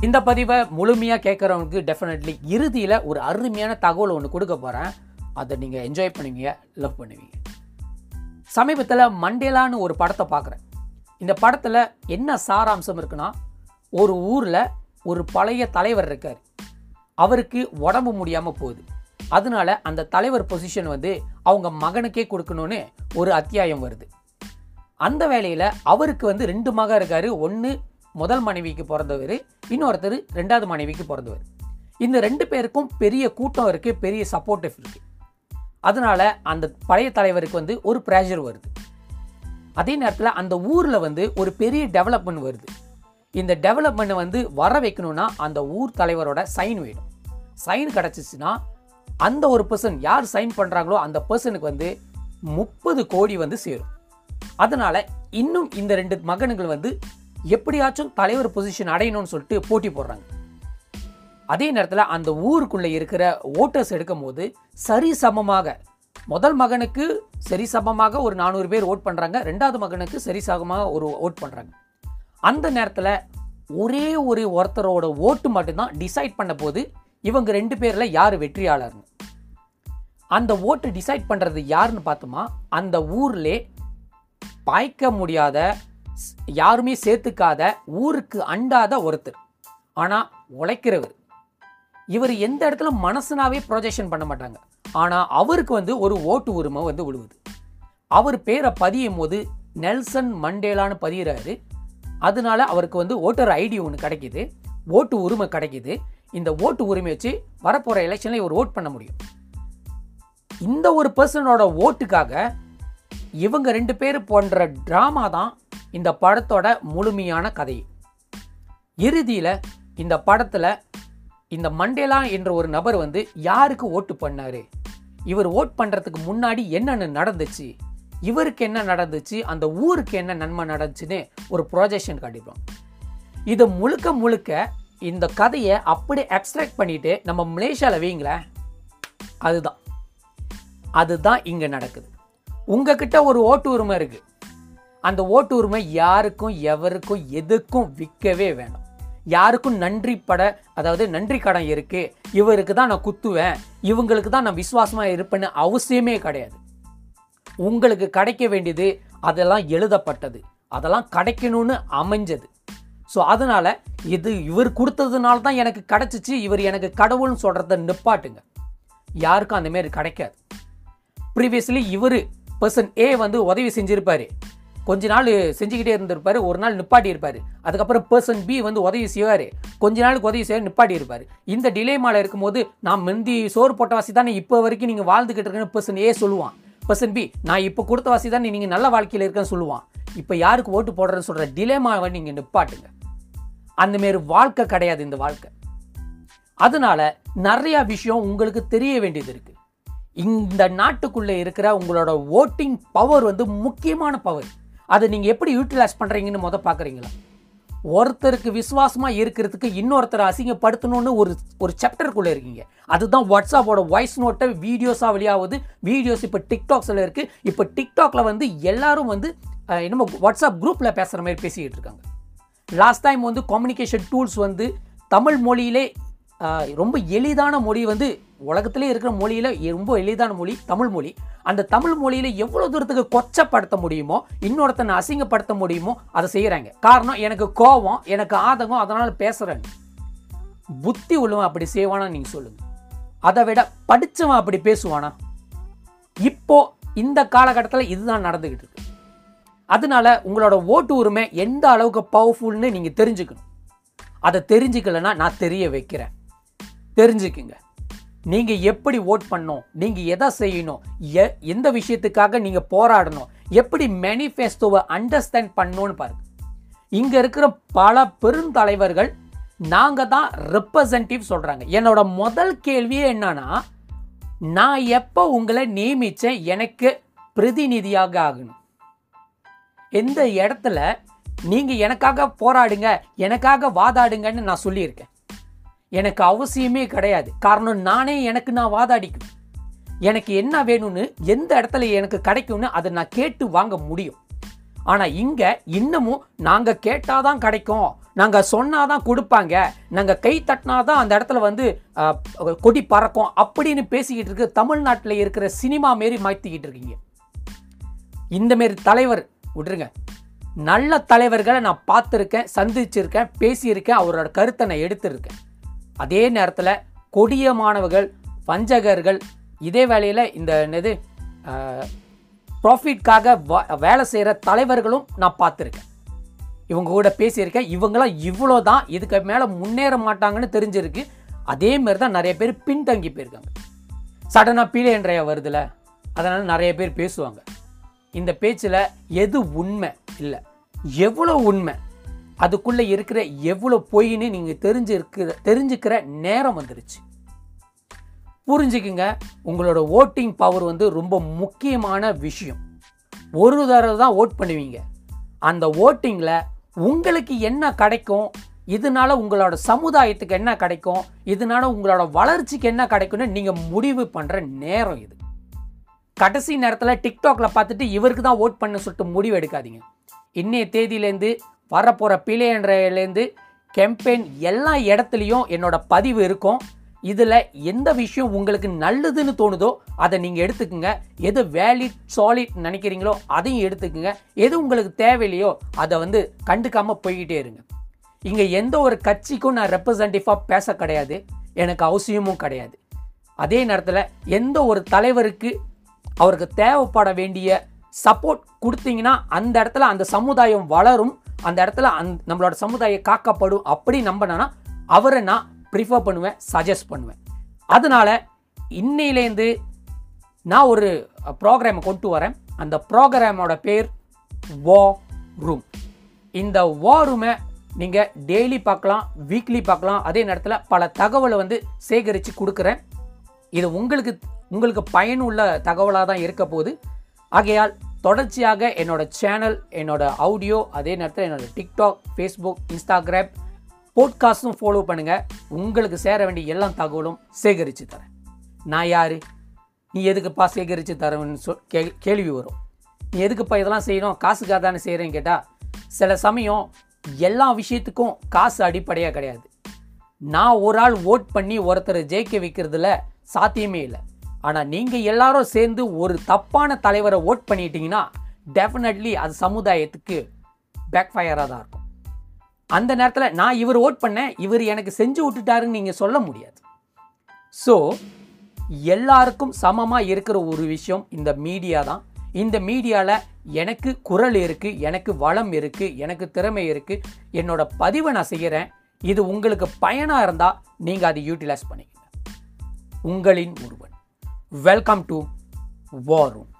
இந்த பதிவை முழுமையாக கேட்குறவங்களுக்கு டெஃபினெட்லி இறுதியில் ஒரு அருமையான தகவல் ஒன்று கொடுக்க போகிறேன் அதை நீங்கள் என்ஜாய் பண்ணுவீங்க லவ் பண்ணுவீங்க. சமீபத்தில் மண்டேலான்னு ஒரு படத்தை பார்க்குறேன் இந்த படத்தில் என்ன சாராம்சம் இருக்குன்னா ஒரு ஊரில் ஒரு பழைய தலைவர் இருக்கார். அவருக்கு உடம்பு முடியாமல் போகுது. அதனால அந்த தலைவர் பொசிஷன் வந்து அவங்க மகனுக்கே கொடுக்கணும்னு ஒரு அத்தியாயம் வருது. அந்த வேலையில் அவருக்கு வந்து ரெண்டு மகன் இருக்கார். ஒன்று முதல் மனைவிக்கு பிறந்தவர் இன்னொருத்தர் ரெண்டாவது மனைவிக்கு பிறந்தவர். இந்த ரெண்டு பேருக்கும் பெரிய கூட்டம் இருக்குது பெரிய சப்போர்ட்டிவ் இருக்குது அதனால் அந்த பழைய தலைவருக்கு வந்து ஒரு ப்ரெஷர் வருது. அதே நேரத்தில் அந்த ஊரில் வந்து ஒரு பெரிய டெவலப்மெண்ட் வருது. இந்த டெவலப்மெண்ட் வந்து வர வைக்கணும்னா அந்த ஊர் தலைவரோட சைன் வேணும். சைன் கிடச்சிச்சுன்னா அந்த ஒரு பர்சன் யார் சைன் பண்ணுறாங்களோ அந்த பர்சனுக்கு வந்து முப்பது கோடி வந்து சேரும். அதனால் இன்னும் இந்த ரெண்டு மகன்கள் வந்து எப்படியாச்சும் தலைவர் பொசிஷன் அடையணும்னு சொல்லிட்டு போட்டி போடுறாங்க. அதே நேரத்தில் அந்த ஊருக்குள்ளே இருக்கிற ஓட்டர்ஸ் எடுக்கும் போது சரி சமமாக முதல் மகனுக்கு சரி சமமாக ஒரு நானூறு பேர் ஓட் பண்ணுறாங்க ரெண்டாவது மகனுக்கு சரி சமமாக ஒரு ஓட் பண்ணுறாங்க அந்த நேரத்தில் ஒரே ஒரு ஒருத்தரோட ஓட்டு மட்டும்தான் டிசைட் பண்ண போது இவங்க ரெண்டு பேரில் யார் வெற்றியாளர்னு. அந்த ஓட்டு டிசைட் பண்ணுறது யாருன்னு பார்த்தோமா அந்த ஊர்லே பாய்க்க முடியாத யாருமே சேர்த்துக்காத ஊருக்கு அண்டாத ஒருத்தர். ஆனால் உழைக்கிறவர். இவர் எந்த இடத்துல மனசுனாவே ப்ரொஜெக்ஷன் பண்ண மாட்டாங்க. ஆனால் அவருக்கு வந்து ஒரு ஓட்டு உரிமை வந்து விழுவுது. அவர் பேரை பதியும் போது நெல்சன் மண்டேலான்னு பதிகிறாரு அதனால அவருக்கு வந்து ஓட்டர் ஐடி ஒன்று கிடைக்கிது. ஓட்டு உரிமை கிடைக்கிது. இந்த ஓட்டு உரிமை வச்சு வரப்போகிற எலெக்ஷனில் இவர் ஓட் பண்ண முடியும். இந்த ஒரு பர்சனோட ஓட்டுக்காக இவங்க ரெண்டு பேர் போன்ற ட்ராமா தான் இந்த படத்தோட முழுமையான கதை. இறுதியில் இந்த படத்தில் இந்த மண்டேலா என்ற ஒரு நபர் வந்து யாருக்கு ஓட்டு பண்ணார்? இவர் ஓட் பண்ணுறதுக்கு முன்னாடி என்னென்ன நடந்துச்சு? இவருக்கு என்ன நடந்துச்சு? அந்த ஊருக்கு என்ன நன்மை நடந்துச்சுன்னு ஒரு ப்ரொஜெக்ஷன் காட்டிடுவோம் இது முழுக்க முழுக்க இந்த கதையை அப்படியே அப்ட்ராக்ட் பண்ணிட்டு நம்ம மலேசியாவில் வைங்களேன் அதுதான். அதுதான் இங்கே நடக்குது. உங்ககிட்ட ஒரு ஓட்டு உரிமை இருக்குது அந்த ஓட்டு உரிமை யாருக்கும் எவருக்கும் எதுக்கும் விற்கவே வேணும். யாருக்கும் நன்றி பட அதாவது நன்றி கடன் இருக்கு இவருக்கு தான் நான் குத்துவேன் இவங்களுக்கு தான் நான் விசுவாசமாக இருப்பேன்னு அவசியமே கிடையாது. உங்களுக்கு கிடைக்க வேண்டியது அதெல்லாம் எழுதப்பட்டது. அதெல்லாம் கிடைக்கணும்னு அமைஞ்சது. ஸோ அதனால இது இவர் கொடுத்ததுனால தான் எனக்கு கிடச்சிச்சு இவர் எனக்கு கடவுள்னு சொல்கிறத நிப்பாட்டுங்க. யாருக்கும் அந்தமாரி கிடைக்காது. ப்ரீவியஸ்லி இவர் பர்சன் ஏ வந்து உதவி செஞ்சிருப்பாரு. கொஞ்ச நாள் செஞ்சுக்கிட்டே இருந்திருப்பார் ஒரு நாள் நிப்பாட்டி இருப்பார் அதுக்கப்புறம் பர்சன் பி வந்து உதவி செய்வார். கொஞ்ச நாளுக்கு உதவி செய்ய நிப்பாட்டி இருப்பார் இந்த டிலே மாலை இருக்கும்போது நான் முந்தி சோறு போட்ட வாசி தானே இப்போ வரைக்கும் நீங்கள் வாழ்ந்துக்கிட்டு இருக்கேன்னு பர்சன் ஏ சொல்லுவான். பர்சன் பி நான் இப்போ கொடுத்த வாசி தானே நீங்கள் நல்ல வாழ்க்கையில் இருக்கேன்னு சொல்லுவான். இப்போ யாருக்கு ஓட்டு போடுறேன்னு சொல்கிற டிலேமாவை நீங்கள் நிப்பாட்டுங்க. அந்த மாரி வாழ்க்கை கிடையாது இந்த வாழ்க்கை. அதனால நிறையா விஷயம் உங்களுக்கு தெரிய வேண்டியது இருக்குது இந்த நாட்டுக்குள்ளே இருக்கிற உங்களோட ஓட்டிங் பவர் வந்து முக்கியமான பவர் அதை நீங்கள் எப்படி யூட்டிலைஸ் பண்ணுறீங்கன்னு முத பார்க்குறீங்களா ஒருத்தருக்கு விசுவாசமாக இருக்கிறதுக்கு இன்னொருத்தரை அசிங்கப்படுத்தணும்னு ஒரு ஒரு சாப்டருக்குள்ளே இருக்கீங்க. அதுதான் வாட்ஸ்அப்போட வாய்ஸ் நோட்டை வீடியோஸாக வெளியாகுது. வீடியோஸ் இப்போ டிக்டாக்ஸில் இருக்குது இப்போ டிக்டாக்ல வந்து எல்லாரும் வந்து என்னமோ வாட்ஸ்அப் குரூப்பில் பேசுகிற மாதிரி பேசிக்கிட்டு இருக்காங்க. லாஸ்ட் டைம் வந்து கம்யூனிகேஷன் டூல்ஸ் வந்து தமிழ் மொழியிலே ரொம்ப எளிதான மொழி வந்து உலகத்திலே இருக்கிற மொழியில் ரொம்ப எளிதான மொழி தமிழ் மொழி. அந்த தமிழ் மொழியில் எவ்வளோ தூரத்துக்கு கொச்சப்படுத்த முடியுமோ இன்னொருத்தனை அசிங்கப்படுத்த முடியுமோ அதை செய்கிறாங்க காரணம் எனக்கு கோபம் எனக்கு ஆதங்கம் அதனால் பேசுகிறேன் புத்தி உள்ளவன் அப்படி செய்வானா நீங்கள் சொல்லுங்க. அதை விட படித்தவன் அப்படி பேசுவானா? இப்போ இந்த காலகட்டத்தில் இதுதான் நடந்துக்கிட்டு இருக்கு. அதனால உங்களோட ஓட்டு உரிமை எந்த அளவுக்கு பவர்ஃபுல்னு நீங்கள் தெரிஞ்சுக்கணும். அதை தெரிஞ்சுக்கலைன்னா நான் தெரிய வைக்கிறேன். தெரிஞ்சுக்குங்க. நீங்கள் எப்படி ஓட் பண்ணணும் நீங்கள் எதை செய்யணும் எ- எந்த விஷயத்துக்காக நீங்கள் போராடணும் எப்படி மேனிஃபெஸ்டோவை அண்டர்ஸ்டாண்ட் பண்ணணும்னு பாருங்க. இங்கே இருக்கிற பல பெருந்தலைவர்கள் நாங்கள் தான் ரெப்ரசன்டிவ் சொல்கிறாங்க என்னோட முதல் கேள்வியே என்னன்னா நான் எப்போ உங்களை நியமித்தேன் எனக்கு பிரதிநிதியாக ஆகணும். எந்த இடத்துல நீங்கள் எனக்காக போராடுங்க எனக்காக வாதாடுங்கன்னு நான் சொல்லியிருக்கேன். எனக்கு அவசியமே கிடையாது. காரணம் நானே எனக்கு நான் வாதாடிக்கும் எனக்கு என்ன வேணும்னு எந்த இடத்துல எனக்கு கிடைக்கும்னு அதை நான் கேட்டு வாங்க முடியும். ஆனால் இங்கே இன்னமும் நாங்கள் கேட்டால் தான் கிடைக்கும். நாங்கள் சொன்னாதான் கொடுப்பாங்க. நாங்கள் கை தட்டினா தான் அந்த இடத்துல வந்து கொடி பறக்கும் அப்படின்னு பேசிக்கிட்டு இருக்கு தமிழ்நாட்டில் இருக்கிற சினிமா மாரி மாற்றிக்கிட்டு இருக்கீங்க. இந்த மாரி தலைவர் விட்டுருங்க. நல்ல தலைவர்களை நான் பார்த்துருக்கேன் சந்திச்சிருக்கேன் பேசியிருக்கேன் அவரோட கருத்தை நான் எடுத்திருக்கேன். அதே நேரத்தில் கொடிய மாணவர்கள் வஞ்சகர்கள் இதே வேலையில் இந்த என்னது ப்ராஃபிட்காக வேலை செய்கிற தலைவர்களும் நான் பார்த்துருக்கேன். இவங்க கூட பேசியிருக்கேன். இவங்களாம் இவ்வளோ தான் இதுக்கு மேலே முன்னேற மாட்டாங்கன்னு தெரிஞ்சிருக்கு. அதே மாதிரி தான் நிறைய பேர் பின்தங்கி போயிருக்காங்க. சடனாக பீலேன்றைய வருதுல அதனால் நிறைய பேர் பேசுவாங்க. இந்த பேச்சில் எது உண்மை? இல்லை. எவ்வளோ உண்மை? அதுக்குள்ளே இருக்கிற எவ்வளோ பொய்ன்னு நீங்கள் தெரிஞ்சிருக்கிற தெரிஞ்சுக்கிற நேரம் வந்துருச்சு. புரிஞ்சுக்குங்க உங்களோட ஓட்டிங் பவர் வந்து ரொம்ப முக்கியமான விஷயம். ஒரு தடவை தான் ஓட் பண்ணுவீங்க. அந்த ஓட்டிங்கில் உங்களுக்கு என்ன கிடைக்கும்? இதனால உங்களோட சமுதாயத்துக்கு என்ன கிடைக்கும்? இதனால உங்களோட வளர்ச்சிக்கு என்ன கிடைக்கும்னு நீங்கள் முடிவு பண்ணுற நேரம் இது. கடைசி நேரத்தில் டிக்டாக்ல பார்த்துட்டு இவருக்கு தான் ஓட் பண்ண சொல்லிட்டு முடிவு எடுக்காதீங்க. இன்றைய தேதியிலேருந்து வரப்போகிற பிள்ளைன்றலேருந்து கேம்பெயின் எல்லா இடத்துலையும் என்னோட பதிவு இருக்கும். இதில் எந்த விஷயம் உங்களுக்கு நல்லதுன்னு தோணுதோ அதை நீங்கள் எடுத்துக்கோங்க. எது வேலிட் சாலிட் நினைக்கிறீங்களோ அதையும் எடுத்துக்கோங்க. எது உங்களுக்கு தேவையில்லையோ அதை வந்து கண்டுக்காமல் போய்கிட்டே இருங்க. இங்கே எந்த ஒரு கட்சிக்கும் நான் ரெப்ரசன்டேட்டிவாக பேச கிடையாது. எனக்கு அவசியமும் கிடையாது. அதே நேரத்தில் எந்த ஒரு தலைவருக்கு அவருக்கு தேவைப்பட வேண்டிய சப்போர்ட் கொடுத்தீங்கன்னா அந்த இடத்துல அந்த சமுதாயம் வளரும். அந்த இடத்துல அந் நம்மளோட சமுதாயம் காக்கப்படும் அப்படி நம்பினா அவரை நான் ப்ரிஃபர் பண்ணுவேன் சஜஸ்ட் பண்ணுவேன். அதனால் இன்னையிலேருந்து நான் ஒரு ப்ரோக்ராமை கொண்டு வரேன். அந்த ப்ரோக்ராமோட பேர் வா ரூம் இந்த வா ரூமை நீங்கள் டெய்லி பார்க்கலாம் வீக்லி பார்க்கலாம். அதே நேரத்தில் பல தகவலை வந்து சேகரித்து கொடுக்குறேன். இது உங்களுக்கு உங்களுக்கு பயனுள்ள தகவலாக தான் இருக்க போகுது. ஆகையால் தொடர்ச்சியாக என்னோடய சேனல் என்னோட ஆடியோ அதே நேரத்தில் என்னோடய டிக்டாக் ஃபேஸ்புக் இன்ஸ்டாகிராம் போட்காஸ்ட்டும் ஃபாலோ பண்ணுங்கள் உங்களுக்கு சேர வேண்டிய எல்லா தகவலும் சேகரித்து தரேன். நான் யார்? நீ எதுக்குப்பா சேகரித்து தரேன்னு சொல் கே கேள்வி வரும். நீ எதுக்குப்பா இதெல்லாம் செய்யணும்? காசுக்காக தானே செய்கிறேன்னு கேட்டால் சில சமயம் எல்லா விஷயத்துக்கும் காசு அடிப்படையாக கிடையாது. நான் ஒரு ஆள் ஓட் பண்ணி ஒருத்தரை ஜெயிக்க வைக்கிறதுல சாத்தியமே இல்லை. ஆனால் நீங்கள் எல்லாரும் சேர்ந்து ஒரு தப்பான தலைவரை ஓட் பண்ணிட்டீங்கன்னா டெஃபினெட்லி அது சமுதாயத்துக்கு பேக் ஃபயராக தான் இருக்கும். அந்த நேரத்தில் நான் இவர் ஓட் பண்ணேன் இவர் எனக்கு செஞ்சு விட்டுட்டாருன்னு நீங்கள் சொல்ல முடியாது. ஸோ எல்லாருக்கும் சமமாக இருக்கிற ஒரு விஷயம் இந்த மீடியா தான். இந்த மீடியாவில் எனக்கு குரல் இருக்குது எனக்கு வளம் இருக்குது எனக்கு திறமை இருக்குது என்னோடய பதிவை நான் செய்கிறேன் இது உங்களுக்கு பயனாக இருந்தால் நீங்கள் அதை யூட்டிலைஸ் பண்ணிக்கங்க. உங்களின் ஒருவன். Welcome to war room